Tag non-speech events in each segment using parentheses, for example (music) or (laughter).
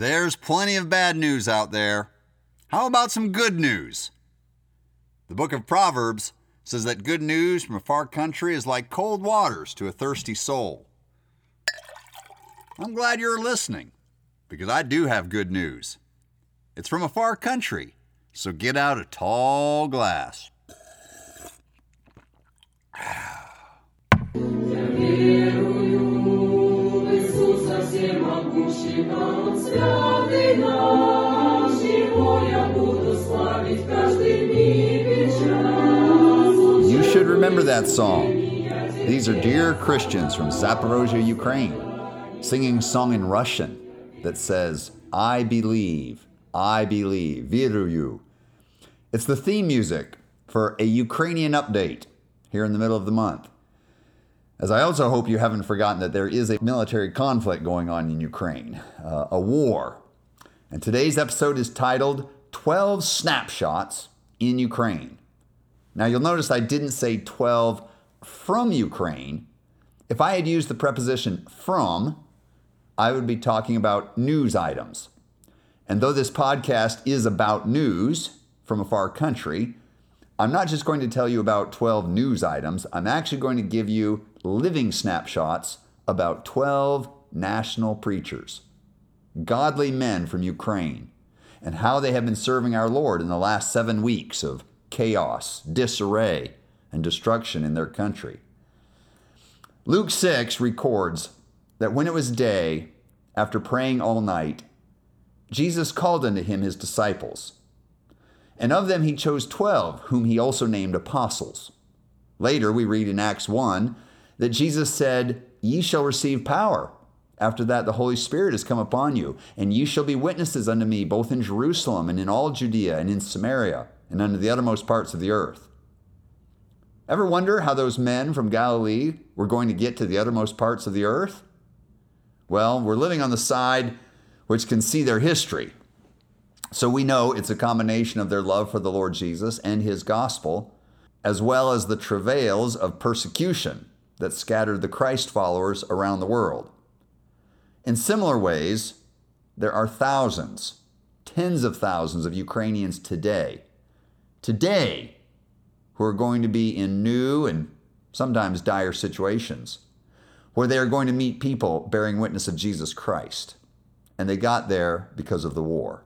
There's plenty of bad news out there. How about some good news? The book of Proverbs says that good news from a far country is like cold waters to a thirsty soul. I'm glad you're listening because I do have good news. It's from a far country, so get out a tall glass. всемогущего, святый наш, Его я буду славить каждый миг и час. You should remember that song. These are dear Christians from Zaporozhye, Ukraine, singing a song in Russian that says, I believe, I believe, верую. It's the theme music for a Ukrainian update here in the middle of the month. As I also hope you haven't forgotten that there is a military conflict going on in Ukraine, uh, a war. And today's episode is titled 12 Snapshots in Ukraine. Now you'll notice I didn't say 12 from Ukraine. If I had used the preposition from, I would be talking about news items. And though this podcast is about news from a far country, I'm not just going to tell you about 12 news items, I'm actually going to give you living snapshots about 12 national preachers, godly men from Ukraine, and how they have been serving our Lord in the last seven weeks of chaos, disarray, and destruction in their country. Luke 6 records that when it was day, after praying all night, Jesus called unto him his disciples. And of them he chose twelve, whom he also named apostles. Later, we read in Acts 1 that Jesus said, Ye shall receive power. After that, the Holy Spirit has come upon you, and ye shall be witnesses unto me, both in Jerusalem and in all Judea and in Samaria and unto the uttermost parts of the earth. Ever wonder how those men from Galilee were going to get to the uttermost parts of the earth? Well, we're living on the side which can see their history. So we know it's a combination of their love for the Lord Jesus and his gospel, as well as the travails of persecution that scattered the Christ followers around the world. In similar ways, there are thousands, tens of thousands of Ukrainians today, today, who are going to be in new and sometimes dire situations, where they are going to meet people bearing witness of Jesus Christ. And they got there because of the war.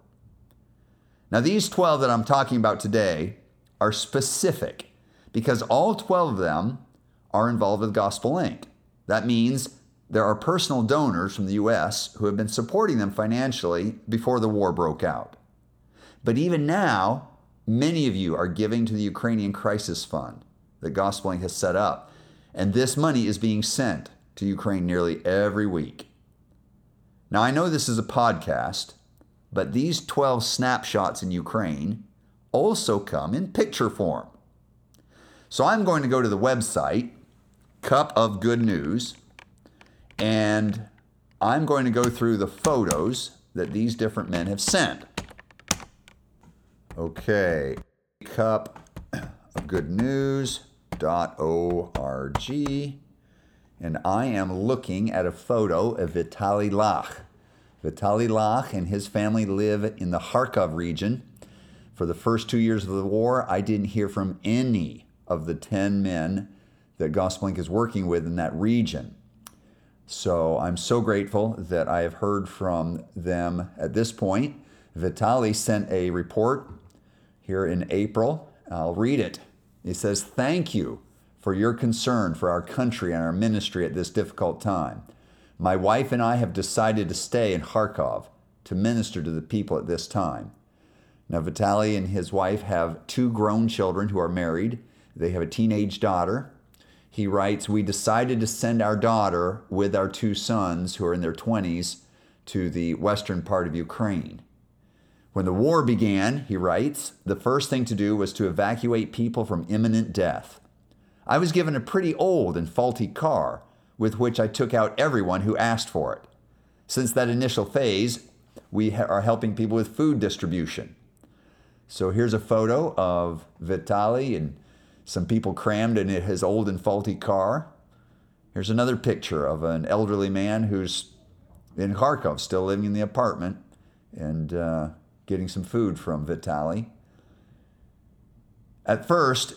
Now, these 12 that I'm talking about today are specific because all 12 of them are involved with Gospel Link That means there are personal donors from the U.S. who have been supporting them financially before the war broke out. But even now, many of you are giving to the Ukrainian Crisis Fund that Gospel Link has set up, and this money is being sent to Ukraine nearly every week. Now, I know this is a podcast, but these 12 snapshots in Ukraine also come in picture form. So I'm going to go to the website, Cup of Good News, and I'm going to go through the photos that these different men have sent. Okay, Cup of Good News.org, and I am looking at a photo of Vitali Lakh. Vitaly Lakh and his family live in the Kharkov region. For the first two years of the war, I didn't hear from any of the 10 men that Gospel Link is working with in that region. So I'm so grateful that I have heard from them at this point. Vitaly sent a report here in April. I'll read it. He says, Thank you for your concern for our country and our ministry at this difficult time. My wife and I have decided to stay in Kharkov to minister to the people at this time. Now, Vitaly and his wife have two grown children who are married. They have a teenage daughter. He writes, We decided to send our daughter with our two sons, who are in their 20s, to the western part of Ukraine. When the war began, he writes, the first thing to do was to evacuate people from imminent death. I was given a pretty old and faulty car with which I took out everyone who asked for it. Since that initial phase, we ha- are helping people with food distribution. So here's a photo of Vitali and some people crammed in his old and faulty car. Here's another picture of an elderly man who's in Kharkov, still living in the apartment. and uh, getting some food from Vitali. At first,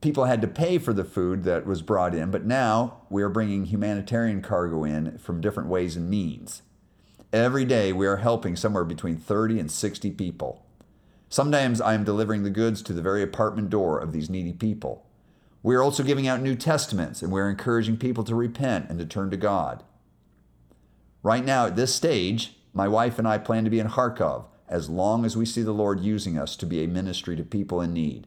people had to pay for the food that was brought in, but now we are bringing humanitarian cargo in from different ways and means. Every day, we are helping somewhere between 30 and 60 people. Sometimes I am delivering the goods to the very apartment door of these needy people. We are also giving out New Testaments and we're encouraging people to repent and to turn to God. Right now, at this stage, my wife and I plan to be in Kharkov as long as we see the Lord using us to be a ministry to people in need.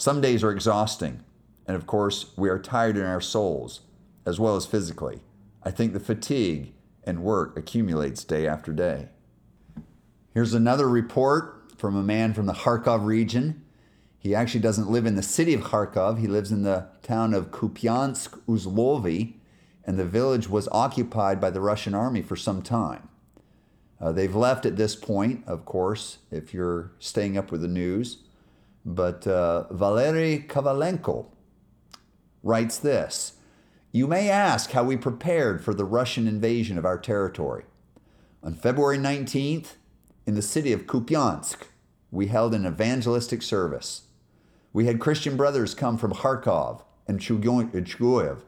Some days are exhausting, and of course, we are tired in our souls, as well as physically. I think the fatigue and work accumulates day after day. Here's another report from a man from the Kharkov region. He actually doesn't live in the city of Kharkov, he lives in the town of Kupiansk Uzlovy, and the village was occupied by the Russian army for some time. Uh, they've left at this point, of course, if you're staying up with the news. But uh, Valery Kovalenko writes this You may ask how we prepared for the Russian invasion of our territory. On February 19th, in the city of Kupiansk, we held an evangelistic service. We had Christian brothers come from Kharkov and Chugoyev,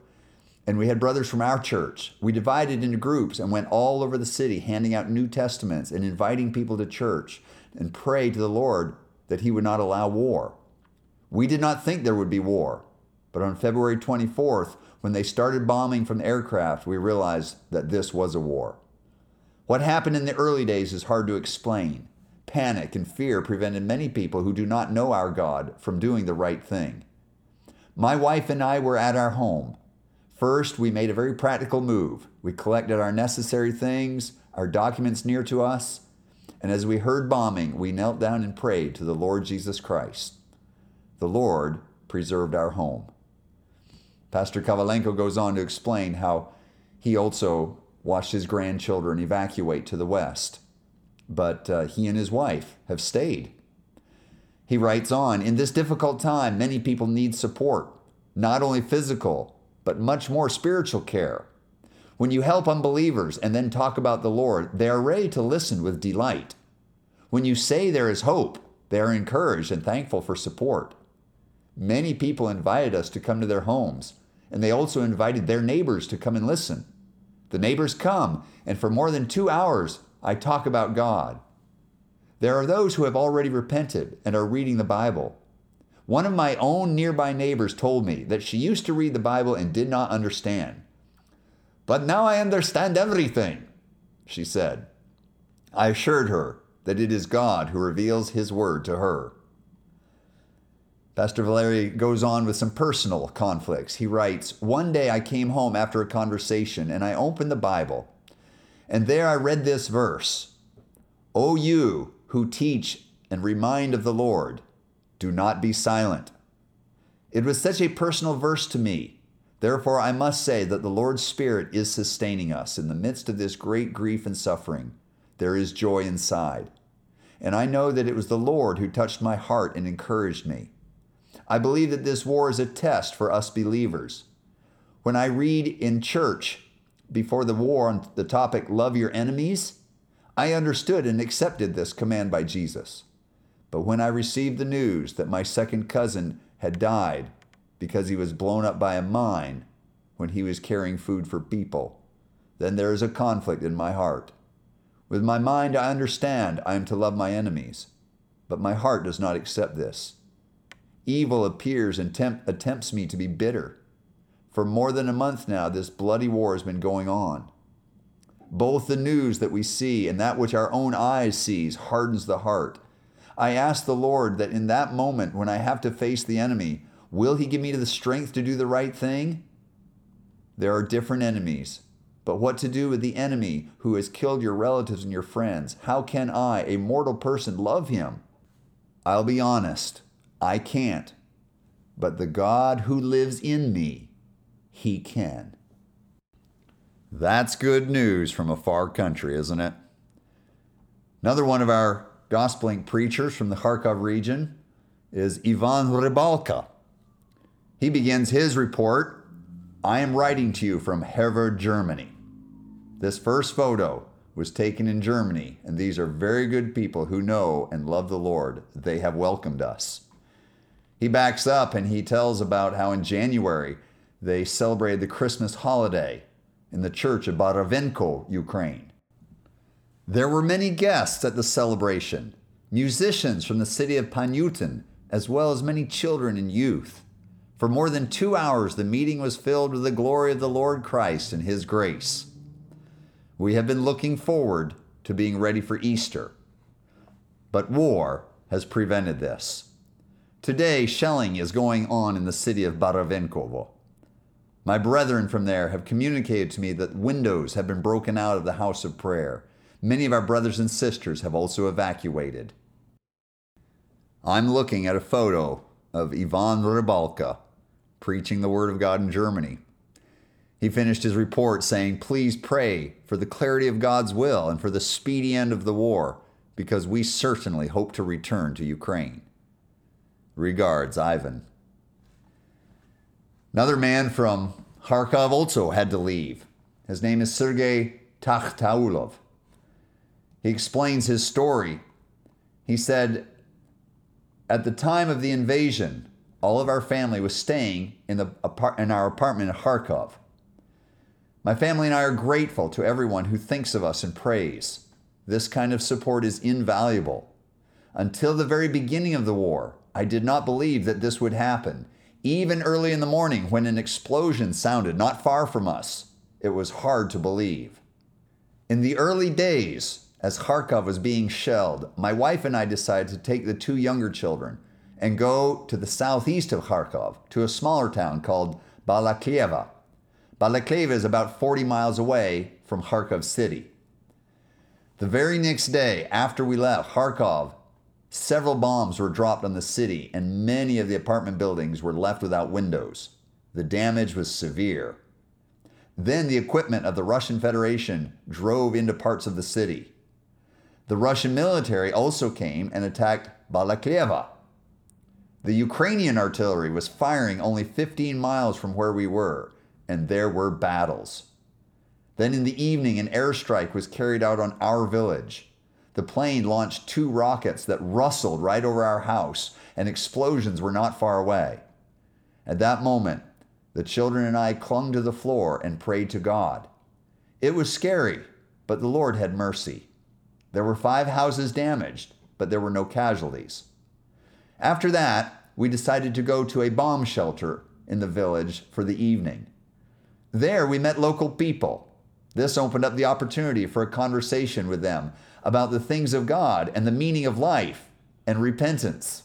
and we had brothers from our church. We divided into groups and went all over the city handing out New Testaments and inviting people to church and pray to the Lord that He would not allow war. We did not think there would be war, but on February 24th, when they started bombing from aircraft, we realized that this was a war. What happened in the early days is hard to explain. Panic and fear prevented many people who do not know our God from doing the right thing. My wife and I were at our home. First, we made a very practical move. We collected our necessary things, our documents near to us, and as we heard bombing, we knelt down and prayed to the Lord Jesus Christ. The Lord preserved our home. Pastor Kovalenko goes on to explain how he also watched his grandchildren evacuate to the west but uh, he and his wife have stayed. He writes on In this difficult time, many people need support, not only physical, but much more spiritual care. When you help unbelievers and then talk about the Lord, they are ready to listen with delight. When you say there is hope, they are encouraged and thankful for support. Many people invited us to come to their homes, and they also invited their neighbors to come and listen. The neighbors come, and for more than two hours, I talk about God. There are those who have already repented and are reading the Bible. One of my own nearby neighbors told me that she used to read the Bible and did not understand. But now I understand everything, she said. I assured her that it is God who reveals His word to her. Pastor Valery goes on with some personal conflicts. He writes One day I came home after a conversation and I opened the Bible and there I read this verse O you who teach and remind of the Lord, do not be silent. It was such a personal verse to me. Therefore, I must say that the Lord's Spirit is sustaining us in the midst of this great grief and suffering. There is joy inside. And I know that it was the Lord who touched my heart and encouraged me. I believe that this war is a test for us believers. When I read in church before the war on the topic, Love Your Enemies, I understood and accepted this command by Jesus. But when I received the news that my second cousin had died because he was blown up by a mine when he was carrying food for people, then there is a conflict in my heart. With my mind, I understand I am to love my enemies, but my heart does not accept this. Evil appears and tempt, attempts me to be bitter. For more than a month now, this bloody war has been going on. Both the news that we see and that which our own eyes sees hardens the heart. I ask the Lord that in that moment when I have to face the enemy, will he give me the strength to do the right thing? There are different enemies, but what to do with the enemy who has killed your relatives and your friends? How can I, a mortal person, love him? I'll be honest, I can't. But the God who lives in me, he can. That's good news from a far country, isn't it? Another one of our gospeling preachers from the Kharkov region is Ivan Rybalka. He begins his report I am writing to you from Herford, Germany. This first photo was taken in Germany, and these are very good people who know and love the Lord. They have welcomed us. He backs up and he tells about how in January they celebrated the Christmas holiday in the church of Baravenko, Ukraine. There were many guests at the celebration, musicians from the city of Panyutin, as well as many children and youth. For more than two hours, the meeting was filled with the glory of the Lord Christ and His grace. We have been looking forward to being ready for Easter, but war has prevented this. Today, shelling is going on in the city of Baravenkovo. My brethren from there have communicated to me that windows have been broken out of the house of prayer. Many of our brothers and sisters have also evacuated. I'm looking at a photo of Ivan Rybalka preaching the Word of God in Germany. He finished his report saying, Please pray for the clarity of God's will and for the speedy end of the war, because we certainly hope to return to Ukraine. Regards, Ivan. Another man from Kharkov also had to leave. His name is Sergei Takhtaulov. He explains his story. He said, At the time of the invasion, all of our family was staying in, the, in our apartment in Kharkov. My family and I are grateful to everyone who thinks of us and prays. This kind of support is invaluable. Until the very beginning of the war, I did not believe that this would happen. Even early in the morning, when an explosion sounded not far from us, it was hard to believe. In the early days, as Kharkov was being shelled, my wife and I decided to take the two younger children and go to the southeast of Kharkov to a smaller town called Balaklieva. Balaklieva is about 40 miles away from Kharkov city. The very next day after we left Kharkov, several bombs were dropped on the city and many of the apartment buildings were left without windows. The damage was severe. Then the equipment of the Russian Federation drove into parts of the city. The Russian military also came and attacked Balaklieva. The Ukrainian artillery was firing only 15 miles from where we were, and there were battles. Then in the evening, an airstrike was carried out on our village. The plane launched two rockets that rustled right over our house, and explosions were not far away. At that moment, the children and I clung to the floor and prayed to God. It was scary, but the Lord had mercy. There were five houses damaged, but there were no casualties. After that, we decided to go to a bomb shelter in the village for the evening. There, we met local people. This opened up the opportunity for a conversation with them about the things of God and the meaning of life and repentance.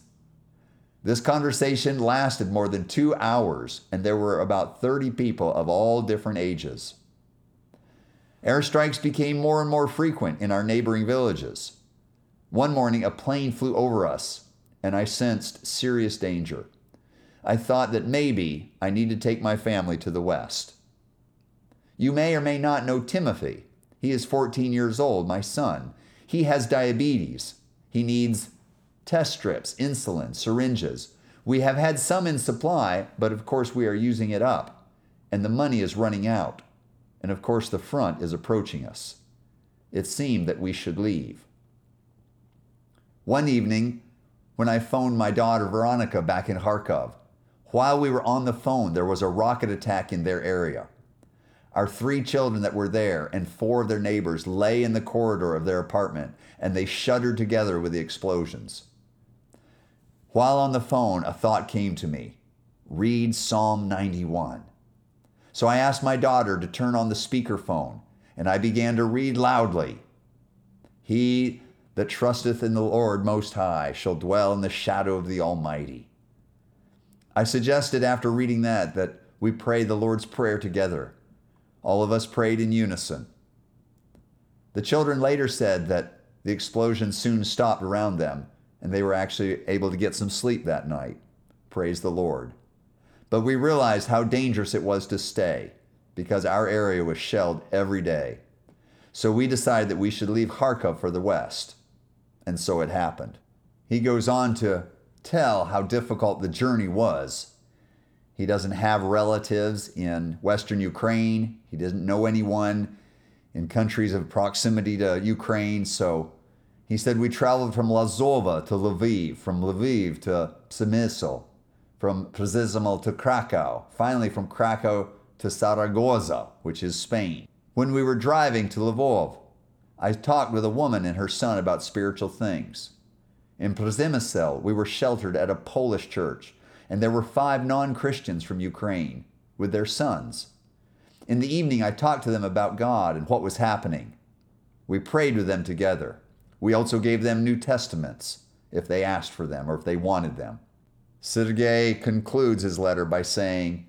This conversation lasted more than two hours, and there were about 30 people of all different ages. Airstrikes became more and more frequent in our neighboring villages. One morning, a plane flew over us, and I sensed serious danger. I thought that maybe I need to take my family to the West. You may or may not know Timothy. He is 14 years old, my son. He has diabetes. He needs test strips, insulin, syringes. We have had some in supply, but of course we are using it up, and the money is running out. And of course the front is approaching us. It seemed that we should leave. One evening, when I phoned my daughter Veronica back in Kharkov, while we were on the phone, there was a rocket attack in their area. Our three children that were there and four of their neighbors lay in the corridor of their apartment and they shuddered together with the explosions. While on the phone, a thought came to me read Psalm 91. So I asked my daughter to turn on the speakerphone and I began to read loudly. He that trusteth in the Lord Most High shall dwell in the shadow of the Almighty. I suggested after reading that that we pray the Lord's Prayer together. All of us prayed in unison. The children later said that the explosion soon stopped around them and they were actually able to get some sleep that night. Praise the Lord. But we realized how dangerous it was to stay because our area was shelled every day. So we decided that we should leave Kharkov for the west. And so it happened. He goes on to tell how difficult the journey was he doesn't have relatives in Western Ukraine. He doesn't know anyone in countries of proximity to Ukraine. So he said we traveled from Lozova to Lviv, from Lviv to Przemysl, from Przemysl to Krakow, finally from Krakow to Saragossa, which is Spain. When we were driving to Lvov, I talked with a woman and her son about spiritual things. In Przemysl, we were sheltered at a Polish church, and there were five non Christians from Ukraine with their sons. In the evening, I talked to them about God and what was happening. We prayed with them together. We also gave them New Testaments if they asked for them or if they wanted them. Sergei concludes his letter by saying,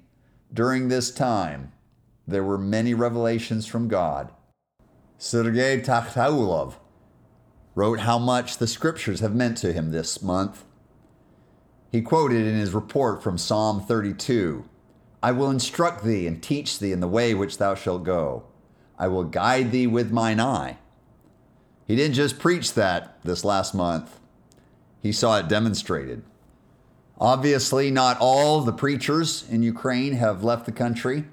During this time, there were many revelations from God. Sergei Takhtaulov wrote how much the scriptures have meant to him this month. He quoted in his report from Psalm 32 I will instruct thee and teach thee in the way which thou shalt go. I will guide thee with mine eye. He didn't just preach that this last month, he saw it demonstrated. Obviously, not all the preachers in Ukraine have left the country.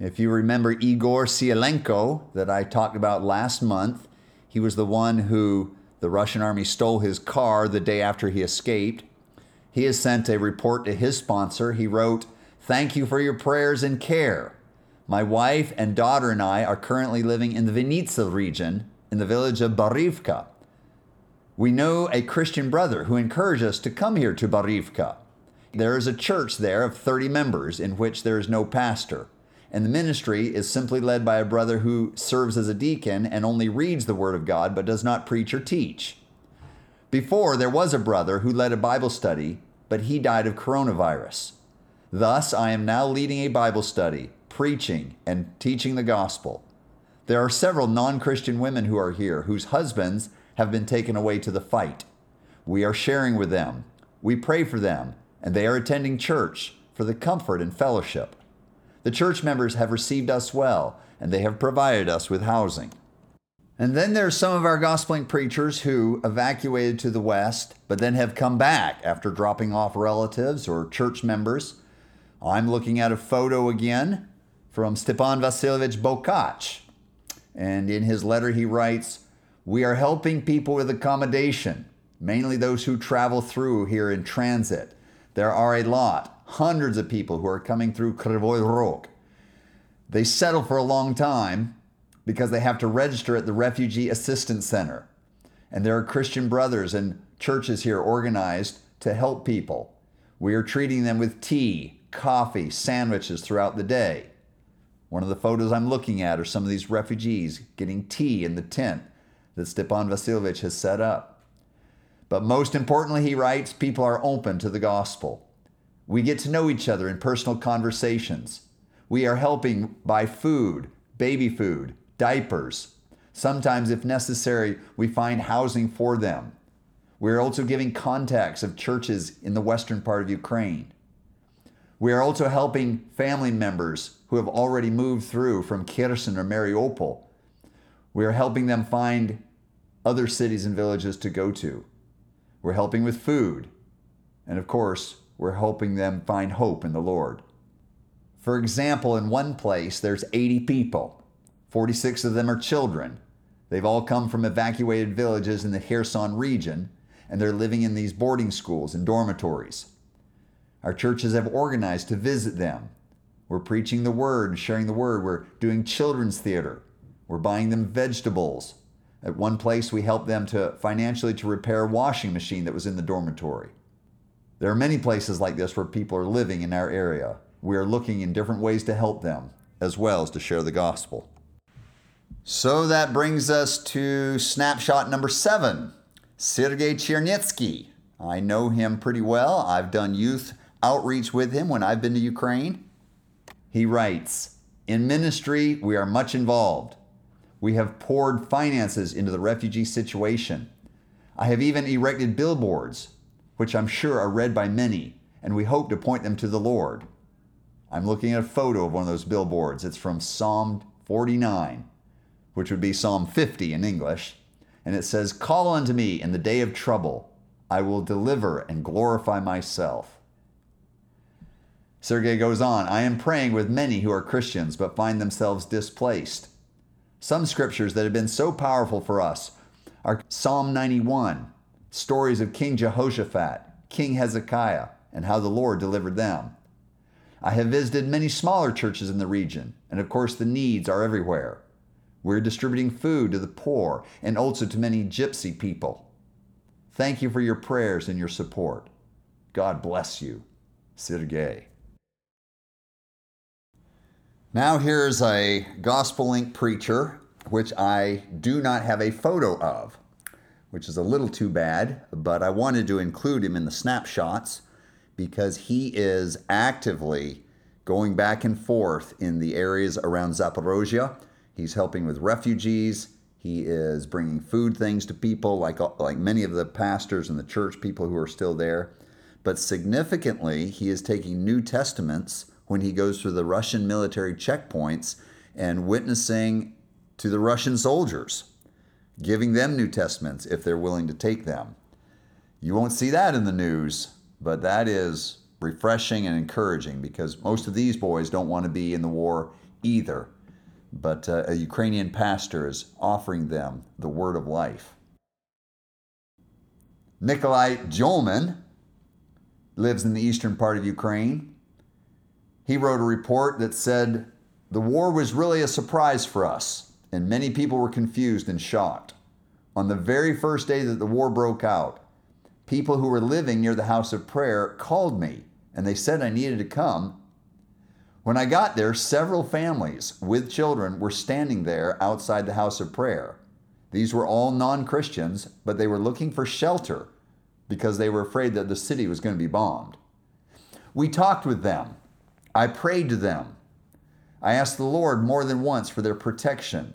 If you remember Igor Sielenko, that I talked about last month, he was the one who the Russian army stole his car the day after he escaped. He has sent a report to his sponsor. He wrote, Thank you for your prayers and care. My wife and daughter and I are currently living in the Vinnytsia region in the village of Barivka. We know a Christian brother who encouraged us to come here to Barivka. There is a church there of 30 members in which there is no pastor, and the ministry is simply led by a brother who serves as a deacon and only reads the Word of God but does not preach or teach. Before, there was a brother who led a Bible study, but he died of coronavirus. Thus, I am now leading a Bible study, preaching, and teaching the gospel. There are several non Christian women who are here whose husbands have been taken away to the fight. We are sharing with them. We pray for them, and they are attending church for the comfort and fellowship. The church members have received us well, and they have provided us with housing. And then there's some of our gospeling preachers who evacuated to the West, but then have come back after dropping off relatives or church members. I'm looking at a photo again from Stepan Vasilyevich Bokach. And in his letter, he writes, We are helping people with accommodation, mainly those who travel through here in transit. There are a lot, hundreds of people who are coming through Kryvyi Rog. They settle for a long time because they have to register at the Refugee Assistance Center. And there are Christian brothers and churches here organized to help people. We are treating them with tea, coffee, sandwiches throughout the day. One of the photos I'm looking at are some of these refugees getting tea in the tent that Stepan Vasilyevich has set up. But most importantly, he writes, people are open to the gospel. We get to know each other in personal conversations. We are helping buy food, baby food, diapers. Sometimes, if necessary, we find housing for them. We are also giving contacts of churches in the western part of Ukraine. We are also helping family members who have already moved through from Kherson or Mariupol. We are helping them find other cities and villages to go to. We're helping with food. And of course, we're helping them find hope in the Lord. For example, in one place, there's 80 people. 46 of them are children. They've all come from evacuated villages in the Kherson region, and they're living in these boarding schools and dormitories. Our churches have organized to visit them. We're preaching the word and sharing the word. We're doing children's theater. We're buying them vegetables. At one place, we helped them to financially to repair a washing machine that was in the dormitory. There are many places like this where people are living in our area. We are looking in different ways to help them, as well as to share the gospel. So that brings us to snapshot number seven Sergei Chernetsky. I know him pretty well. I've done youth outreach with him when I've been to Ukraine. He writes In ministry, we are much involved. We have poured finances into the refugee situation. I have even erected billboards, which I'm sure are read by many, and we hope to point them to the Lord. I'm looking at a photo of one of those billboards. It's from Psalm 49, which would be Psalm 50 in English. And it says, Call unto me in the day of trouble. I will deliver and glorify myself. Sergei goes on I am praying with many who are Christians but find themselves displaced. Some scriptures that have been so powerful for us are Psalm 91, stories of King Jehoshaphat, King Hezekiah, and how the Lord delivered them. I have visited many smaller churches in the region, and of course, the needs are everywhere. We're distributing food to the poor and also to many gypsy people. Thank you for your prayers and your support. God bless you. Sergey. Now, here's a gospel link preacher, which I do not have a photo of, which is a little too bad, but I wanted to include him in the snapshots because he is actively going back and forth in the areas around Zaporozhye. He's helping with refugees. He is bringing food things to people, like, like many of the pastors and the church people who are still there. But significantly, he is taking New Testaments when he goes through the Russian military checkpoints and witnessing to the Russian soldiers, giving them New Testaments if they're willing to take them. You won't see that in the news but that is refreshing and encouraging because most of these boys don't want to be in the war either. But uh, a Ukrainian pastor is offering them the word of life. Nikolai Jolman lives in the eastern part of Ukraine. He wrote a report that said the war was really a surprise for us, and many people were confused and shocked. On the very first day that the war broke out, people who were living near the house of prayer called me and they said I needed to come. When I got there, several families with children were standing there outside the house of prayer. These were all non Christians, but they were looking for shelter because they were afraid that the city was going to be bombed. We talked with them. I prayed to them. I asked the Lord more than once for their protection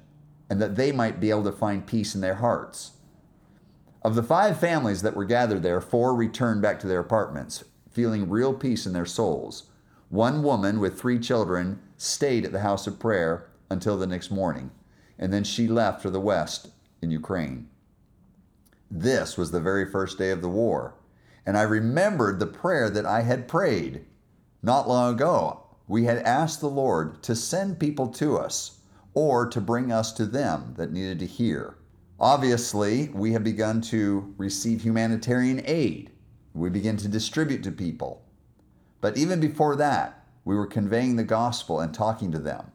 and that they might be able to find peace in their hearts. Of the five families that were gathered there, four returned back to their apartments, feeling real peace in their souls. One woman with three children stayed at the house of prayer until the next morning, and then she left for the west in Ukraine. This was the very first day of the war, and I remembered the prayer that I had prayed not long ago. We had asked the Lord to send people to us or to bring us to them that needed to hear. Obviously, we have begun to receive humanitarian aid. We begin to distribute to people. But even before that, we were conveying the gospel and talking to them.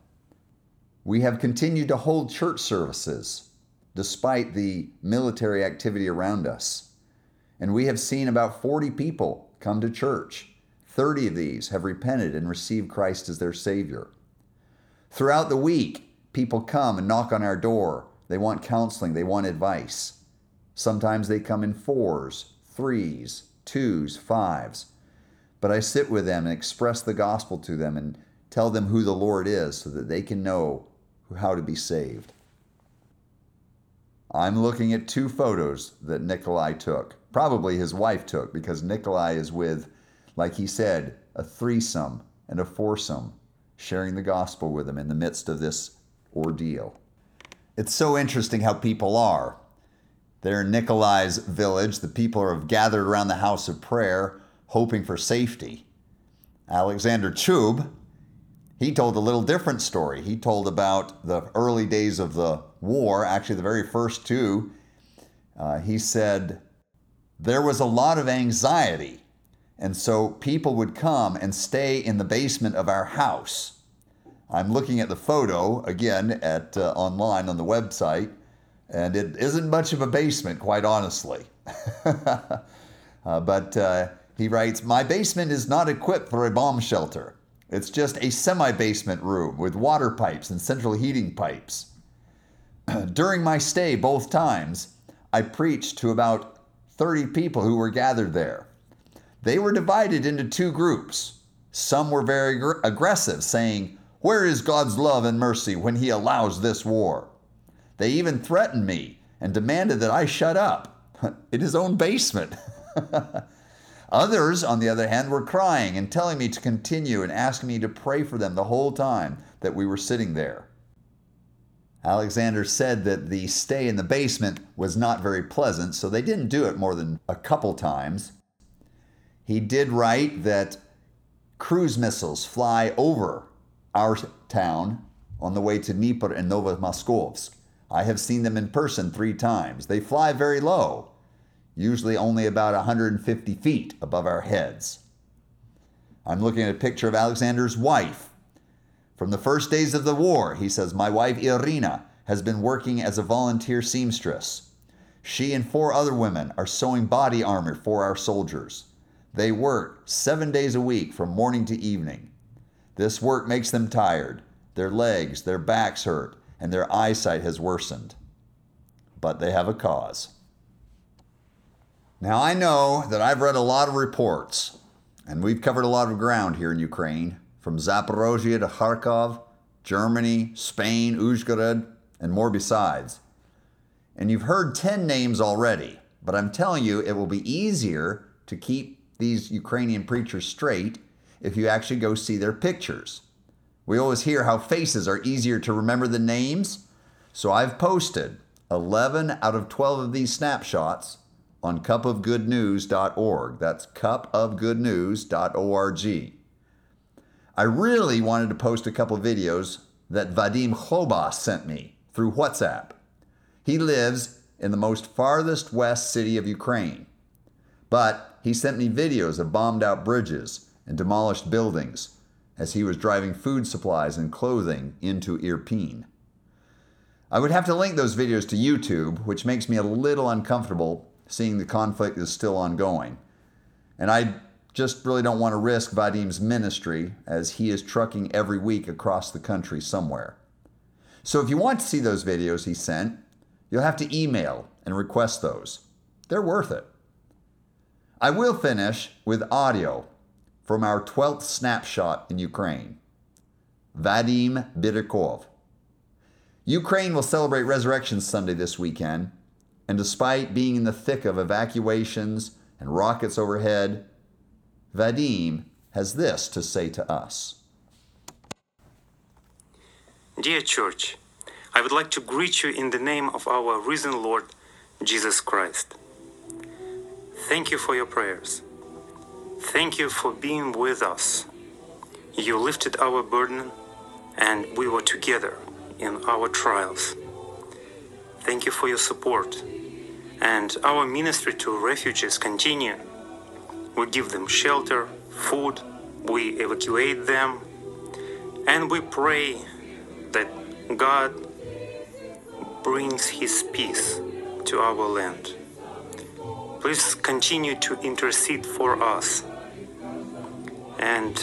We have continued to hold church services despite the military activity around us. And we have seen about 40 people come to church. 30 of these have repented and received Christ as their Savior. Throughout the week, people come and knock on our door they want counseling, they want advice. Sometimes they come in fours, threes, twos, fives. But I sit with them and express the gospel to them and tell them who the Lord is so that they can know how to be saved. I'm looking at two photos that Nikolai took. Probably his wife took because Nikolai is with, like he said, a threesome and a foursome, sharing the gospel with them in the midst of this ordeal. It's so interesting how people are. There in Nikolai's village, the people have gathered around the house of prayer, hoping for safety. Alexander Chub, he told a little different story. He told about the early days of the war, actually, the very first two. Uh, he said, There was a lot of anxiety, and so people would come and stay in the basement of our house I'm looking at the photo again at uh, online on the website, and it isn't much of a basement, quite honestly. (laughs) uh, but uh, he writes, My basement is not equipped for a bomb shelter. It's just a semi basement room with water pipes and central heating pipes. (clears throat) During my stay, both times, I preached to about 30 people who were gathered there. They were divided into two groups. Some were very gr- aggressive, saying, where is God's love and mercy when He allows this war? They even threatened me and demanded that I shut up (laughs) in his own basement. (laughs) Others, on the other hand, were crying and telling me to continue and asking me to pray for them the whole time that we were sitting there. Alexander said that the stay in the basement was not very pleasant, so they didn't do it more than a couple times. He did write that cruise missiles fly over our town on the way to Dnipro and Novomoskovsk. I have seen them in person three times. They fly very low, usually only about 150 feet above our heads. I'm looking at a picture of Alexander's wife. From the first days of the war, he says, my wife Irina has been working as a volunteer seamstress. She and four other women are sewing body armor for our soldiers. They work seven days a week from morning to evening. This work makes them tired. Their legs, their backs hurt, and their eyesight has worsened. But they have a cause. Now, I know that I've read a lot of reports, and we've covered a lot of ground here in Ukraine, from Zaporozhye to Kharkov, Germany, Spain, Uzhgorod, and more besides. And you've heard 10 names already, but I'm telling you, it will be easier to keep these Ukrainian preachers straight if you actually go see their pictures. We always hear how faces are easier to remember than names, so I've posted 11 out of 12 of these snapshots on cupofgoodnews.org. That's cupofgoodnews.org. I really wanted to post a couple videos that Vadim Khobas sent me through WhatsApp. He lives in the most farthest west city of Ukraine, but he sent me videos of bombed out bridges and demolished buildings as he was driving food supplies and clothing into Irpin. I would have to link those videos to YouTube, which makes me a little uncomfortable seeing the conflict is still ongoing. And I just really don't want to risk Vadim's ministry as he is trucking every week across the country somewhere. So if you want to see those videos he sent, you'll have to email and request those. They're worth it. I will finish with audio from our 12th snapshot in Ukraine. Vadim Bidikov. Ukraine will celebrate Resurrection Sunday this weekend, and despite being in the thick of evacuations and rockets overhead, Vadim has this to say to us. Dear Church, I would like to greet you in the name of our risen Lord Jesus Christ. Thank you for your prayers. Thank you for being with us. You lifted our burden, and we were together in our trials. Thank you for your support. And our ministry to refugees continue. We give them shelter, food, we evacuate them, and we pray that God brings His peace to our land. Please continue to intercede for us. And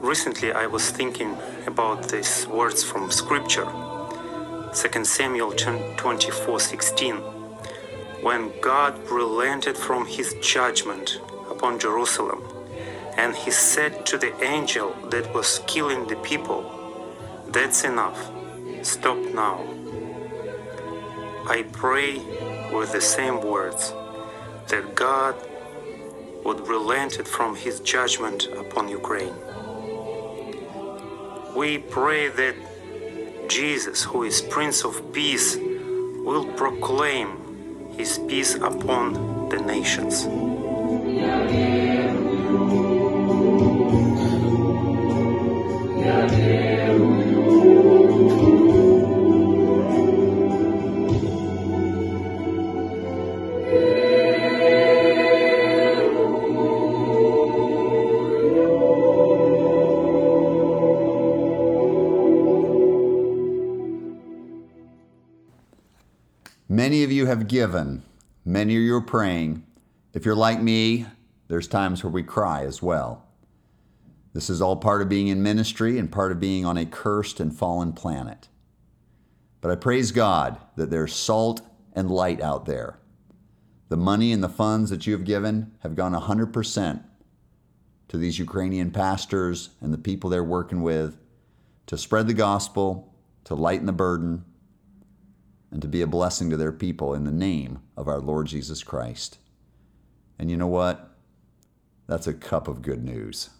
recently I was thinking about these words from Scripture, 2 Samuel 24:16, when God relented from his judgment upon Jerusalem, and he said to the angel that was killing the people, That's enough, stop now. I pray with the same words that God would relent it from his judgment upon Ukraine. We pray that Jesus, who is Prince of Peace, will proclaim his peace upon the nations. Many have given, many of you are praying. If you're like me, there's times where we cry as well. This is all part of being in ministry and part of being on a cursed and fallen planet. But I praise God that there's salt and light out there. The money and the funds that you have given have gone 100% to these Ukrainian pastors and the people they're working with to spread the gospel, to lighten the burden, and to be a blessing to their people in the name of our Lord Jesus Christ. And you know what? That's a cup of good news.